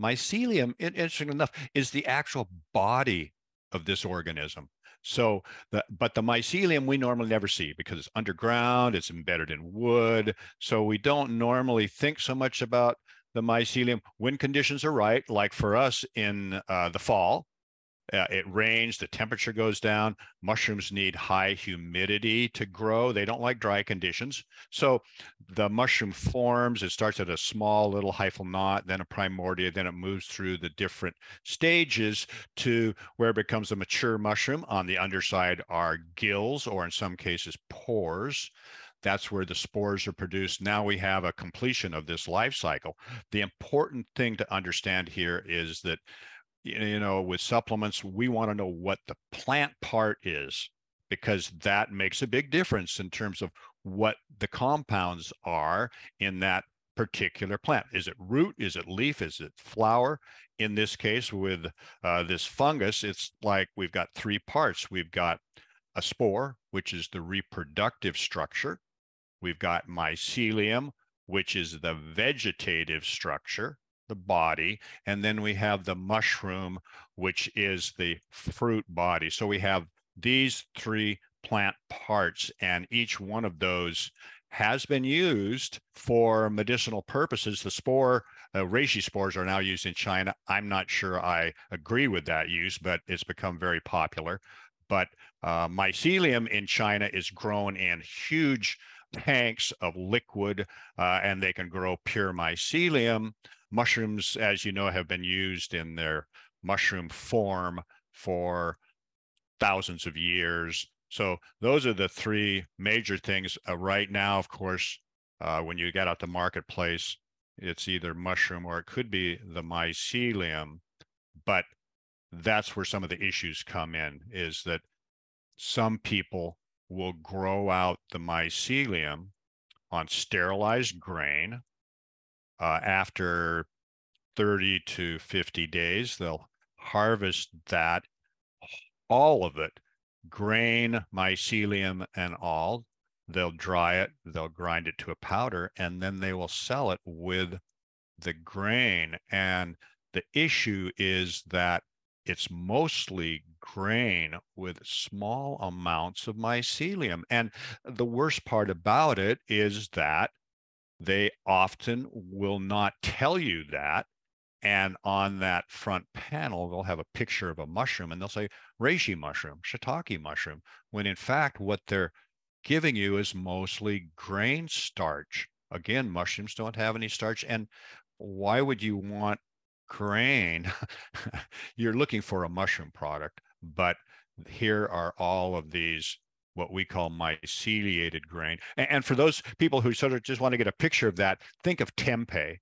Mycelium, interesting enough, is the actual body of this organism. So, the, but the mycelium we normally never see because it's underground, it's embedded in wood. So we don't normally think so much about the mycelium when conditions are right, like for us in uh, the fall. Uh, it rains, the temperature goes down. Mushrooms need high humidity to grow. They don't like dry conditions. So the mushroom forms. It starts at a small little hyphal knot, then a primordia, then it moves through the different stages to where it becomes a mature mushroom. On the underside are gills, or in some cases, pores. That's where the spores are produced. Now we have a completion of this life cycle. The important thing to understand here is that, you know, with supplements, we want to know what the plant part is because that makes a big difference in terms of what the compounds are in that particular plant. Is it root? Is it leaf? Is it flower? In this case, with uh, this fungus, it's like we've got three parts. We've got a spore, which is the reproductive structure. We've got mycelium, which is the vegetative structure, the body. And then we have the mushroom, which is the fruit body. So we have these three plant parts, and each one of those has been used for medicinal purposes. The spore, uh, reishi spores are now used in China. I'm not sure I agree with that use, but it's become very popular. But uh, mycelium in China is grown in huge tanks of liquid uh, and they can grow pure mycelium. Mushrooms, as you know, have been used in their mushroom form for thousands of years. So those are the three major things. Uh, right now, of course, uh, when you get out the marketplace, it's either mushroom or it could be the mycelium. But that's where some of the issues come in is that some people will grow out the mycelium on sterilized grain. Uh, after 30 to 50 days, they'll harvest that, all of it, grain, mycelium, and all. They'll dry it, they'll grind it to a powder, and then they will sell it with the grain. And the issue is that it's mostly grain with small amounts of mycelium. And the worst part about it is that they often will not tell you that. And on that front panel, they'll have a picture of a mushroom and they'll say reishi mushroom, shiitake mushroom, when in fact, what they're giving you is mostly grain starch. Again, mushrooms don't have any starch. And why would you want grain, you're looking for a mushroom product, but here are all of these what we call myceliated grain. And, for those people who sort of just want to get a picture of that, think of tempeh.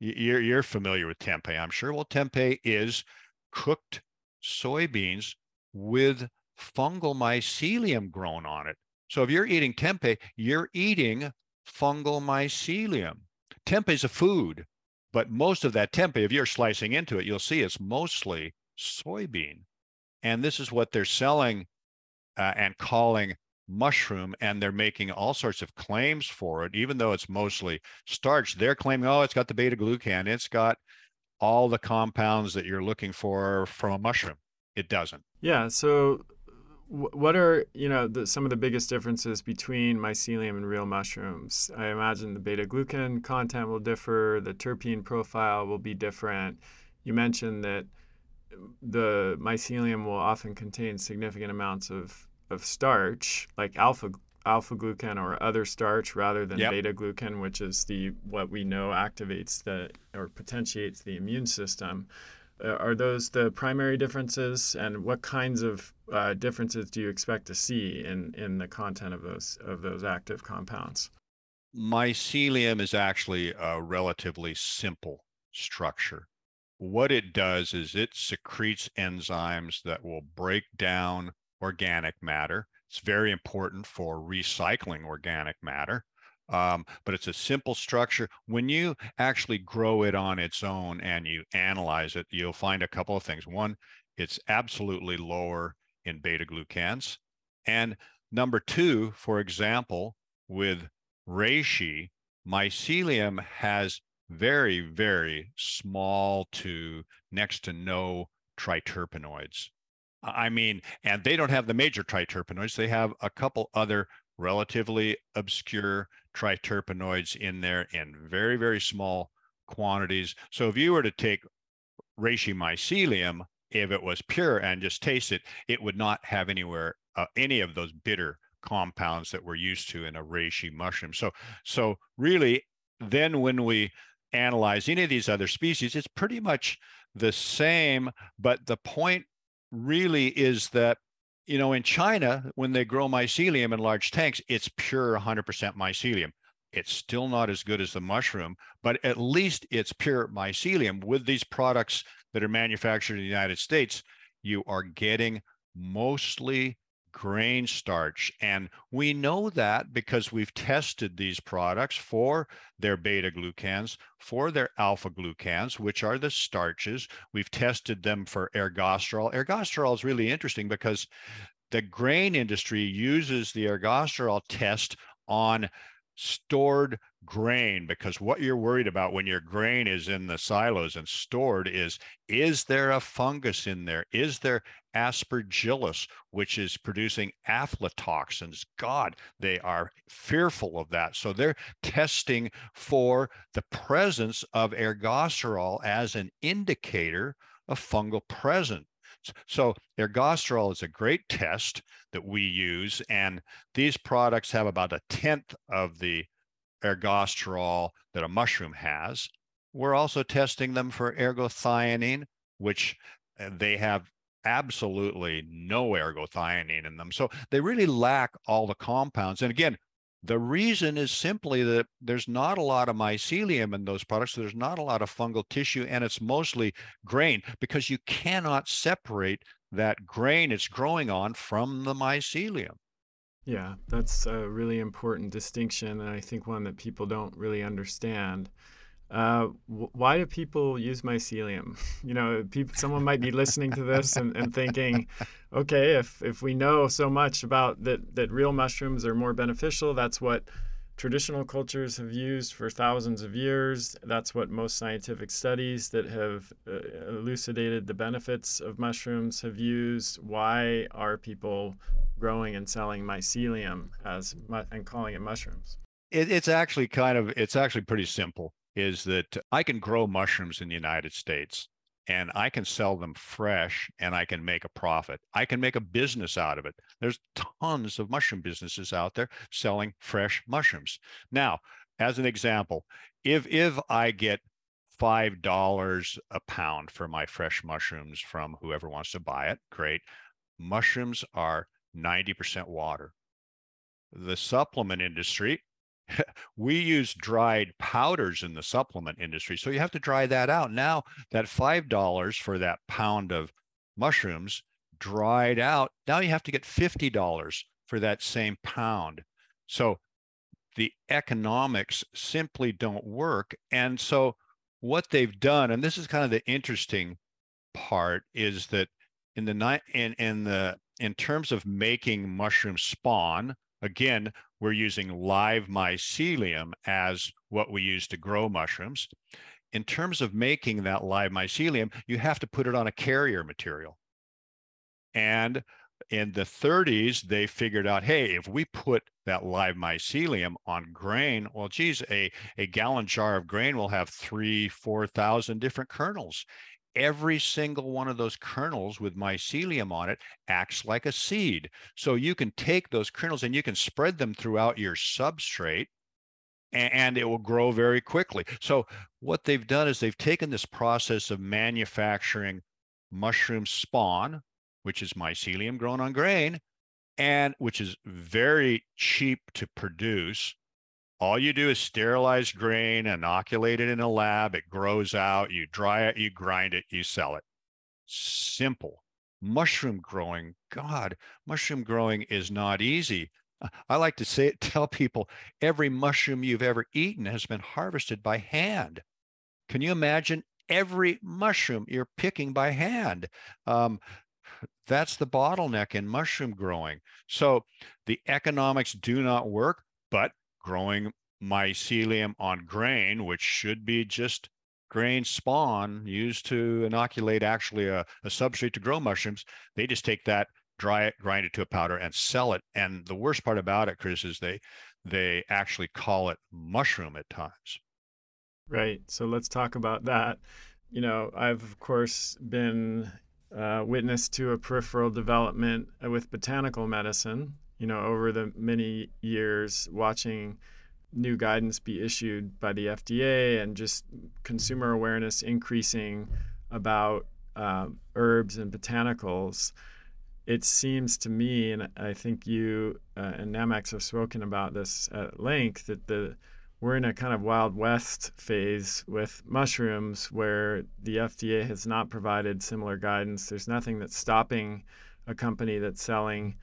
You're, you're familiar with tempeh, I'm sure. Well, tempeh is cooked soybeans with fungal mycelium grown on it. So if you're eating tempeh, you're eating fungal mycelium. Tempeh is a food. But most of that tempeh, if you're slicing into it, you'll see it's mostly soybean. And this is what they're selling uh, and calling mushroom. And they're making all sorts of claims for it, even though it's mostly starch. They're claiming, oh, it's got the beta glucan, it's got all the compounds that you're looking for from a mushroom. It doesn't. Yeah. So what are you know the, some of the biggest differences between mycelium and real mushrooms? I imagine the beta glucan content will differ, the terpene profile will be different. You mentioned that the mycelium will often contain significant amounts of, of starch, like alpha alpha glucan or other starch, rather than yep. beta glucan, which is the what we know activates the or potentiates the immune system. uh, are those the primary differences, and what kinds of uh, differences do you expect to see in in the content of those of those active compounds? Mycelium is actually a relatively simple structure. What it does is it secretes enzymes that will break down organic matter. It's very important for recycling organic matter. Um, but it's a simple structure. When you actually grow it on its own and you analyze it, you'll find a couple of things. One, it's absolutely lower in beta glucans. And number two, for example, with reishi, mycelium has very, very small to next to no triterpenoids. I mean, and they don't have the major triterpenoids. They have a couple other relatively obscure triterpenoids in there in very, very small quantities. So if you were to take reishi mycelium, if it was pure and just taste it, it would not have anywhere uh, any of those bitter compounds that we're used to in a reishi mushroom. So, so really, then when we analyze any of these other species, it's pretty much the same. But the point really is that you know, in China, when they grow mycelium in large tanks, it's pure 100% mycelium. It's still not as good as the mushroom, but at least it's pure mycelium. With these products that are manufactured in the United States, you are getting mostly grain starch. And we know that because we've tested these products for their beta glucans, for their alpha glucans, which are the starches. We've tested them for ergosterol. Ergosterol is really interesting because the grain industry uses the ergosterol test on stored grain because what you're worried about when your grain is in the silos and stored is is there a fungus in there is there aspergillus which is producing aflatoxins. God they are fearful of that. So they're testing for the presence of ergosterol as an indicator of fungal presence. So ergosterol is a great test that we use, and these products have about a tenth of the ergosterol that a mushroom has. We're also testing them for ergothioneine, which uh, they have absolutely no ergothioneine in them. So they really lack all the compounds. And again, the reason is simply that there's not a lot of mycelium in those products. There's not a lot of fungal tissue, and it's mostly grain because you cannot separate that grain it's growing on from the mycelium. Yeah, that's a really important distinction, and I think one that people don't really understand. Uh, why do people use mycelium? You know, people, someone might be listening to this and, and thinking, okay, if, if we know so much about that, that real mushrooms are more beneficial, that's what traditional cultures have used for thousands of years. That's what most scientific studies that have uh, elucidated the benefits of mushrooms have used. Why are people growing and selling mycelium as and calling it mushrooms? It, it's actually kind of it's actually pretty simple is that I can grow mushrooms in the United States and I can sell them fresh and I can make a profit. I can make a business out of it. There's tons of mushroom businesses out there selling fresh mushrooms. Now, as an example, if if I get five dollars a pound for my fresh mushrooms from whoever wants to buy it, great. Mushrooms are 90% water. The supplement industry we use dried powders in the supplement industry. So you have to dry that out. Now, that $5 for that pound of mushrooms dried out, now you have to get $50 for that same pound. So the economics simply don't work. And so what they've done, and this is kind of the interesting part, is that in the night in in the in terms of making mushroom spawn, again, we're using live mycelium as what we use to grow mushrooms. In terms of making that live mycelium, you have to put it on a carrier material. And in the 30s, they figured out, hey, if we put that live mycelium on grain, well, geez, a, a gallon jar of grain will have three, 4,000 different kernels every single one of those kernels with mycelium on it acts like a seed. So you can take those kernels and you can spread them throughout your substrate and it will grow very quickly. So what they've done is they've taken this process of manufacturing mushroom spawn, which is mycelium grown on grain, and which is very cheap to produce. All you do is sterilize grain, inoculate it in a lab, it grows out, you dry it, you grind it, you sell it. Simple. Mushroom growing, God, mushroom growing is not easy. I like to say tell people every mushroom you've ever eaten has been harvested by hand. Can you imagine every mushroom you're picking by hand? Um, that's the bottleneck in mushroom growing. So the economics do not work, but growing mycelium on grain, which should be just grain spawn used to inoculate actually a, a substrate to grow mushrooms, they just take that dry it, grind it to a powder, and sell it. And the worst part about it, Chris, is they they actually call it mushroom at times. Right. So let's talk about that. You know, I've of course been uh, witness to a peripheral development with botanical medicine. You know, over the many years, watching new guidance be issued by the FDA and just consumer awareness increasing about uh, herbs and botanicals it seems to me, and I think you uh, and Nammex have spoken about this at length, that the we're in a kind of wild west phase with mushrooms where the FDA has not provided similar guidance. There's nothing that's stopping a company that's selling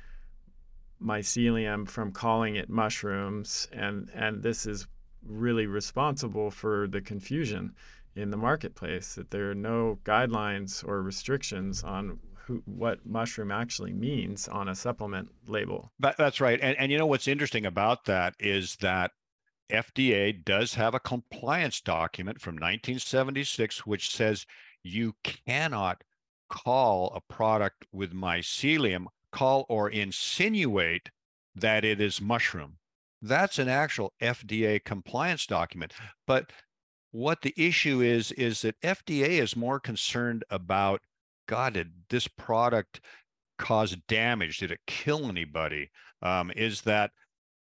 mycelium from calling it mushrooms, and and this is really responsible for the confusion in the marketplace that there are no guidelines or restrictions on who, what mushroom actually means on a supplement label. That, that's right. And, and you know what's interesting about that is that FDA does have a compliance document from 1976 which says you cannot call a product with mycelium, call or insinuate that it is mushroom. That's an actual FDA compliance document. But what the issue is, is that FDA is more concerned about God, did this product cause damage? Did it kill anybody? Um, is that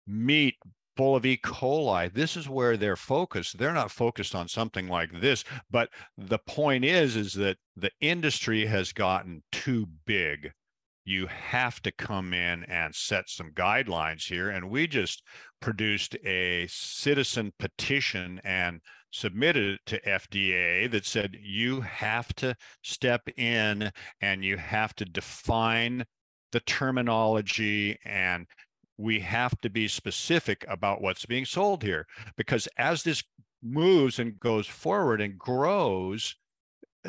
meat full of E. coli? This is where they're focused. They're not focused on something like this. But the point is, is that the industry has gotten too big. You have to come in and set some guidelines here. And we just produced a citizen petition and submitted it to FDA that said you have to step in and you have to define the terminology and we have to be specific about what's being sold here because as this moves and goes forward and grows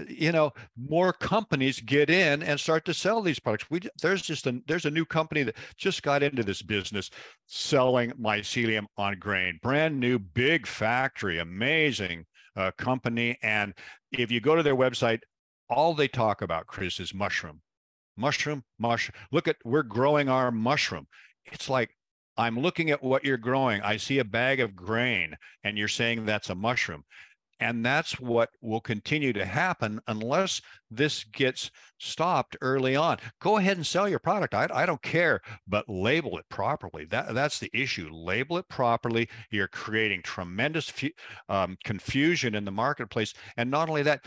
you know more companies get in and start to sell these products. We there's just a there's a new company that just got into this business selling mycelium on grain. Brand new big factory amazing uh, company. And if you go to their website all they talk about chris is mushroom. Mushroom mushroom look at we're growing our mushroom. It's like i'm looking at what you're growing. I see a bag of grain and you're saying that's a mushroom and that's what will continue to happen unless this gets stopped early on. Go ahead and sell your product. I, I don't care, but label it properly. That, that's the issue. Label it properly. You're creating tremendous um, confusion in the marketplace. And not only that,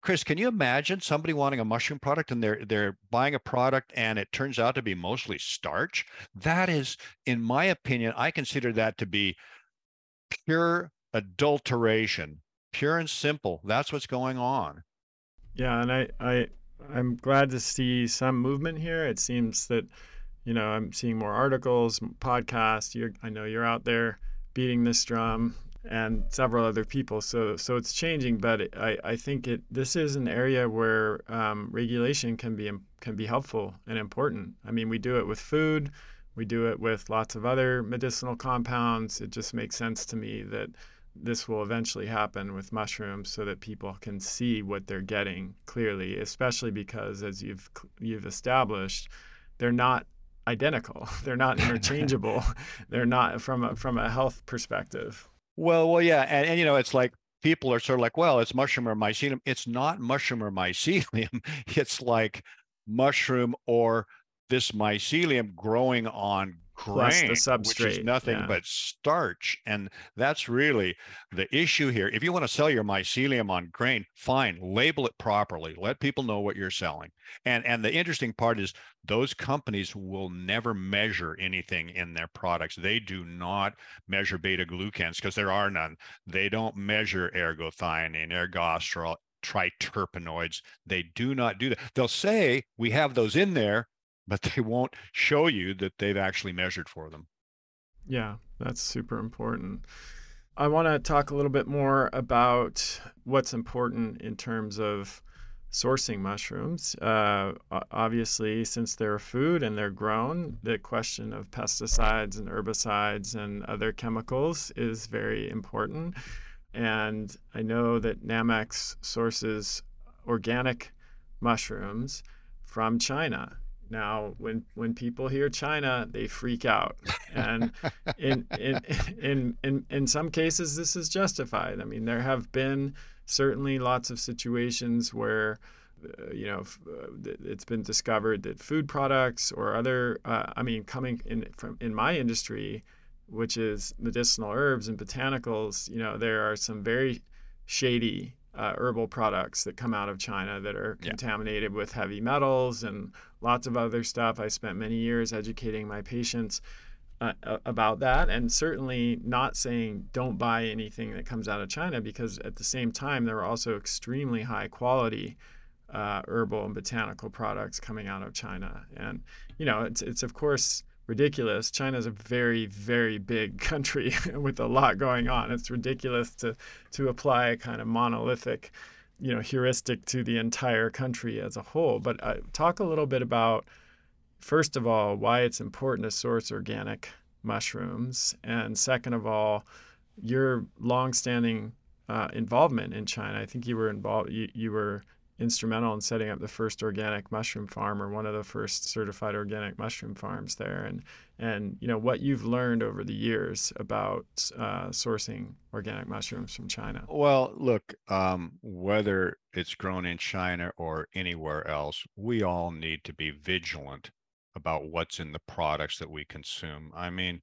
Chris, can you imagine somebody wanting a mushroom product and they're they're buying a product and it turns out to be mostly starch? That is, in my opinion, I consider that to be pure adulteration pure and simple. That's what's going on. Yeah, and I, I I'm glad to see some movement here. It seems that, you know, I'm seeing more articles, podcasts. You're, I know you're out there beating this drum, and several other people. So, so it's changing. But it, I, I think it. This is an area where um, regulation can be can be helpful and important. I mean, we do it with food. We do it with lots of other medicinal compounds. It just makes sense to me that this will eventually happen with mushrooms so that people can see what they're getting clearly especially because as you've you've established they're not identical. They're not interchangeable. They're not from a from a health perspective. Well well yeah and, and you know it's like people are sort of like well it's mushroom or mycelium. It's not mushroom or mycelium. It's like mushroom or this mycelium growing on grain, the substrate, which is nothing yeah. but starch. And that's really the issue here. If you want to sell your mycelium on grain, fine, label it properly. Let people know what you're selling. And and the interesting part is those companies will never measure anything in their products. They do not measure beta glucans because there are none. They don't measure ergothioneine, ergosterol, triterpenoids. They do not do that. They'll say we have those in there, but they won't show you that they've actually measured for them. Yeah, that's super important. I want to talk a little bit more about what's important in terms of sourcing mushrooms. Uh, obviously, since they're food and they're grown, the question of pesticides and herbicides and other chemicals is very important. And I know that Nammex sources organic mushrooms from China. Now, when when people hear China, they freak out, and in, in in in in some cases, this is justified. I mean, there have been certainly lots of situations where uh, you know uh, it's been discovered that food products or other uh, I mean, coming in from in my industry, which is medicinal herbs and botanicals, you know, there are some very shady uh, herbal products that come out of China that are yeah. contaminated with heavy metals and lots of other stuff. I spent many years educating my patients uh, about that, and certainly not saying don't buy anything that comes out of China because at the same time, there are also extremely high quality. Uh, herbal and botanical products coming out of China, and you know it's it's of course ridiculous. China is a very, very big country with a lot going on. It's ridiculous to to apply a kind of monolithic, you know, heuristic to the entire country as a whole. But uh, talk a little bit about, first of all, why it's important to source organic mushrooms, and second of all, your longstanding uh, involvement in China. I think you were involved. You, you were instrumental in setting up the first organic mushroom farm or one of the first certified organic mushroom farms there and and you know what you've learned over the years about uh, sourcing organic mushrooms from China. Well, look, um, whether it's grown in China or anywhere else, we all need to be vigilant about what's in the products that we consume. I mean,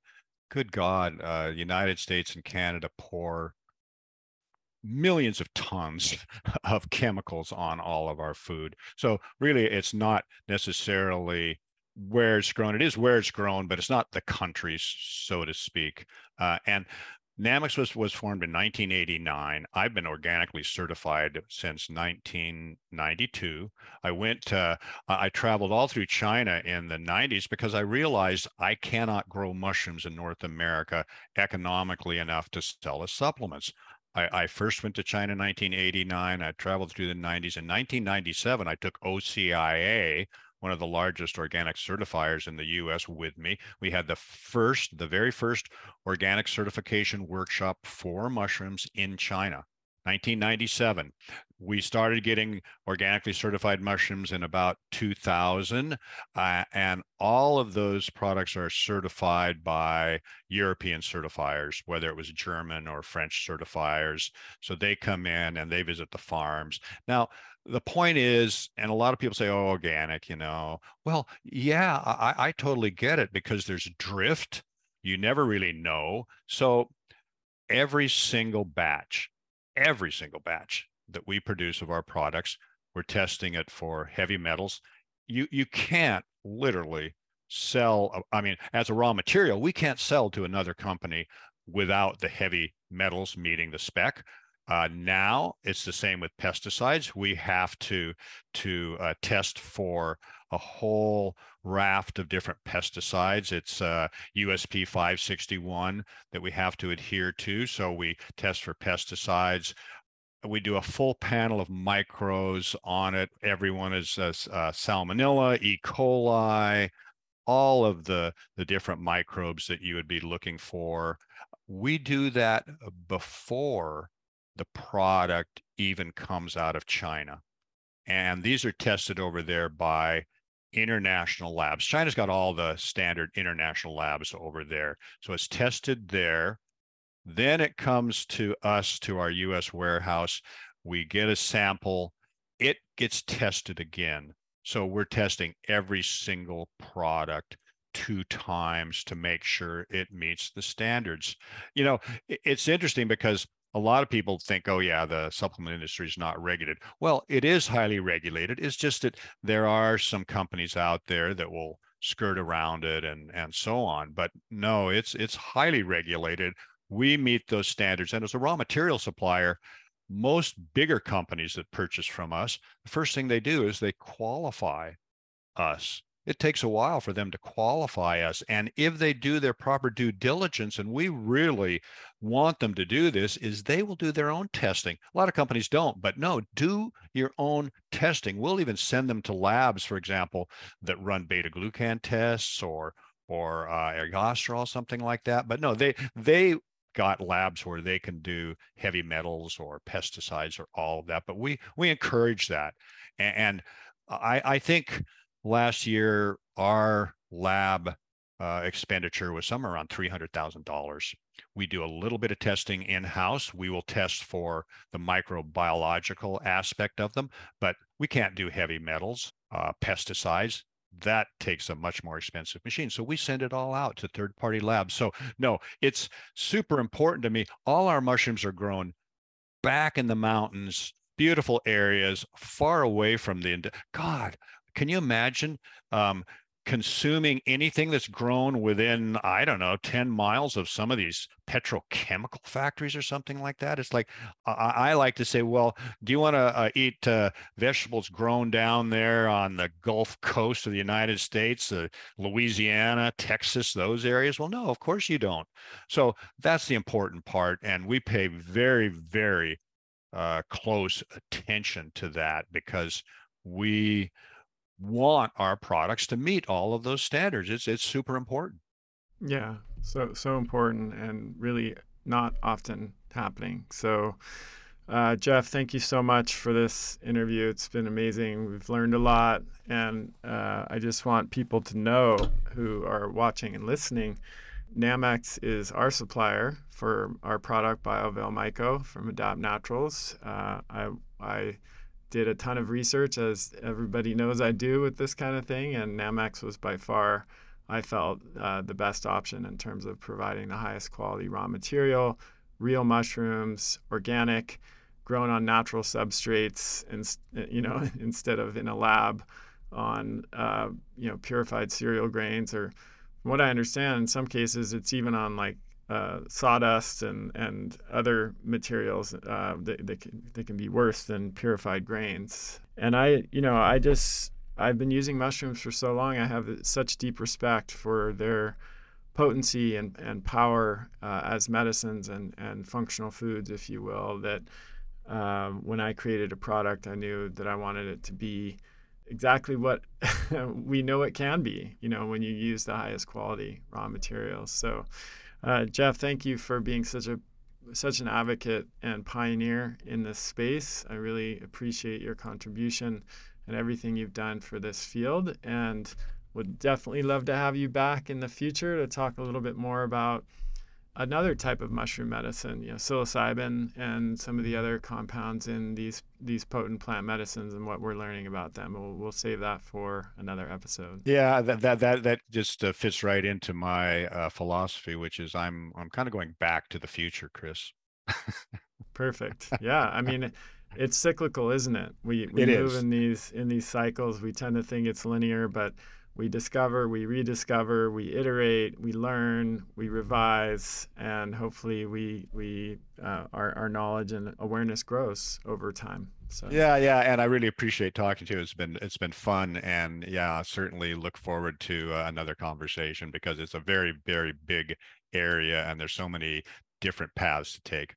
good God, uh, United States and Canada pour millions of tons of chemicals on all of our food. So really, it's not necessarily where it's grown. It is where it's grown, but it's not the countries, so to speak. Uh, and Nammex was, was formed in 1989. I've been organically certified since 1992. I went, uh, I traveled all through China in the 90s because I realized I cannot grow mushrooms in North America economically enough to sell as supplements. I, I, first went to China in 1989. I traveled through the 90s. In 1997, I took OCIA, one of the largest organic certifiers in the US, with me. We had the first, the very first organic certification workshop for mushrooms in China. 1997. We started getting organically certified mushrooms in about 2000, uh, and all of those products are certified by European certifiers, whether it was German or French certifiers. So they come in and they visit the farms. Now, the point is, and a lot of people say, oh, organic, you know. Well, yeah, I, I totally get it because there's drift. You never really know. So every single batch every single batch that we produce of our products. We're testing it for heavy metals. You you can't literally sell. I mean, as a raw material, we can't sell to another company without the heavy metals meeting the spec. Uh, now it's the same with pesticides. We have to to uh, test for a whole raft of different pesticides. It's uh, USP 561 that we have to adhere to. So we test for pesticides. We do a full panel of micros on it. Everyone is uh, uh, Salmonella, E. coli, all of the, the different microbes that you would be looking for. We do that before the product even comes out of China. And these are tested over there by international labs. China's got all the standard international labs over there. So it's tested there. Then it comes to us, to our US warehouse. We get a sample, it gets tested again. So we're testing every single product two times to make sure it meets the standards. You know, it's interesting because a lot of people think, oh, yeah, the supplement industry is not regulated. Well, it is highly regulated. It's just that there are some companies out there that will skirt around it and and so on. But no, it's it's highly regulated. We meet those standards. And as a raw material supplier, most bigger companies that purchase from us, the first thing they do is they qualify us it takes a while for them to qualify us. And if they do their proper due diligence, and we really want them to do this, is they will do their own testing. A lot of companies don't, but no, do your own testing. We'll even send them to labs, for example, that run beta glucan tests or or uh, ergosterol, something like that. But no, they they got labs where they can do heavy metals or pesticides or all of that. But we we encourage that, and, and I I think last year, our lab uh, expenditure was somewhere around $300,000. We do a little bit of testing in house. We will test for the microbiological aspect of them, but we can't do heavy metals, uh, pesticides. That takes a much more expensive machine. So we send it all out to third party labs. So, no, it's super important to me. All our mushrooms are grown back in the mountains, beautiful areas, far away from the. God, can you imagine um, consuming anything that's grown within i don't know 10 miles of some of these petrochemical factories or something like that? It's like i, I like to say well do you want to uh, eat uh, vegetables grown down there on the gulf coast of the united states uh, louisiana texas those areas? Well no of course you don't. So that's the important part and we pay very very uh, close attention to that because we want our products to meet all of those standards. It's it's super important. Yeah, so so important and really not often happening. So, uh, Jeff, thank you so much for this interview. It's been amazing. We've learned a lot, and uh, I just want people to know who are watching and listening. Nammex is our supplier for our product BioAvail Myco from Adapt Naturals. Uh, I I did a ton of research, as everybody knows I do with this kind of thing, and Nammex was by far, I felt, uh, the best option in terms of providing the highest quality raw material, real mushrooms, organic, grown on natural substrates, and you know instead of in a lab on uh, you know purified cereal grains or from what I understand, in some cases it's even on like uh, sawdust and, and other materials uh, that, that, can, that can be worse than purified grains. And I, you know, I just, I've been using mushrooms for so long. I have such deep respect for their potency and, and power uh, as medicines and, and functional foods, if you will, that um, when I created a product, I knew that I wanted it to be exactly what we know it can be, you know, when you use the highest quality raw materials. So, uh, Jeff, thank you for being such a such an advocate and pioneer in this space. I really appreciate your contribution and everything you've done for this field, and would definitely love to have you back in the future to talk a little bit more about another type of mushroom medicine, you know, psilocybin and some of the other compounds in these these potent plant medicines and what we're learning about them. We'll, we'll save that for another episode. Yeah, that that that that just uh, fits right into my uh, philosophy, which is I'm I'm kind of going back to the future, Chris. Perfect. Yeah, I mean. It's cyclical, isn't it? We, we it move is. in these in these cycles. We tend to think it's linear, but we discover, we rediscover, we iterate, we learn, we revise, and hopefully we we uh, our our knowledge and awareness grows over time. So yeah, yeah, and I really appreciate talking to you. It's been it's been fun, and yeah, certainly look forward to uh, another conversation because it's a very very big area, and there's so many different paths to take.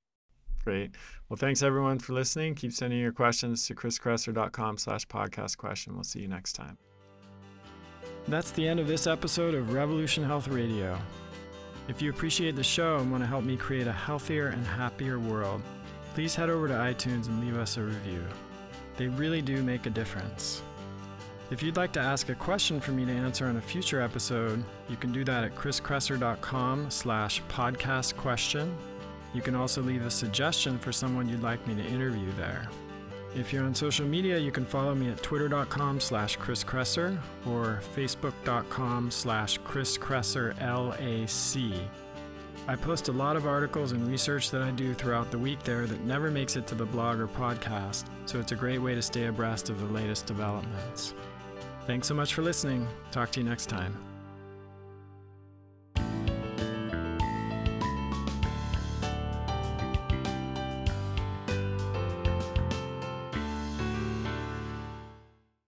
Great. Well, thanks everyone for listening. Keep sending your questions to chriskresser.com slash podcast question. We'll see you next time. That's the end of this episode of Revolution Health Radio. If you appreciate the show and want to help me create a healthier and happier world, please head over to iTunes and leave us a review. They really do make a difference. If you'd like to ask a question for me to answer on a future episode, you can do that at chriskresser.com slash podcast question. You can also leave a suggestion for someone you'd like me to interview there. If you're on social media, you can follow me at twitter.com slash Chris Kresser or facebook.com slash Chris Kresser. I post a lot of articles and research that I do throughout the week there that never makes it to the blog or podcast, so it's a great way to stay abreast of the latest developments. Thanks so much for listening. Talk to you next time.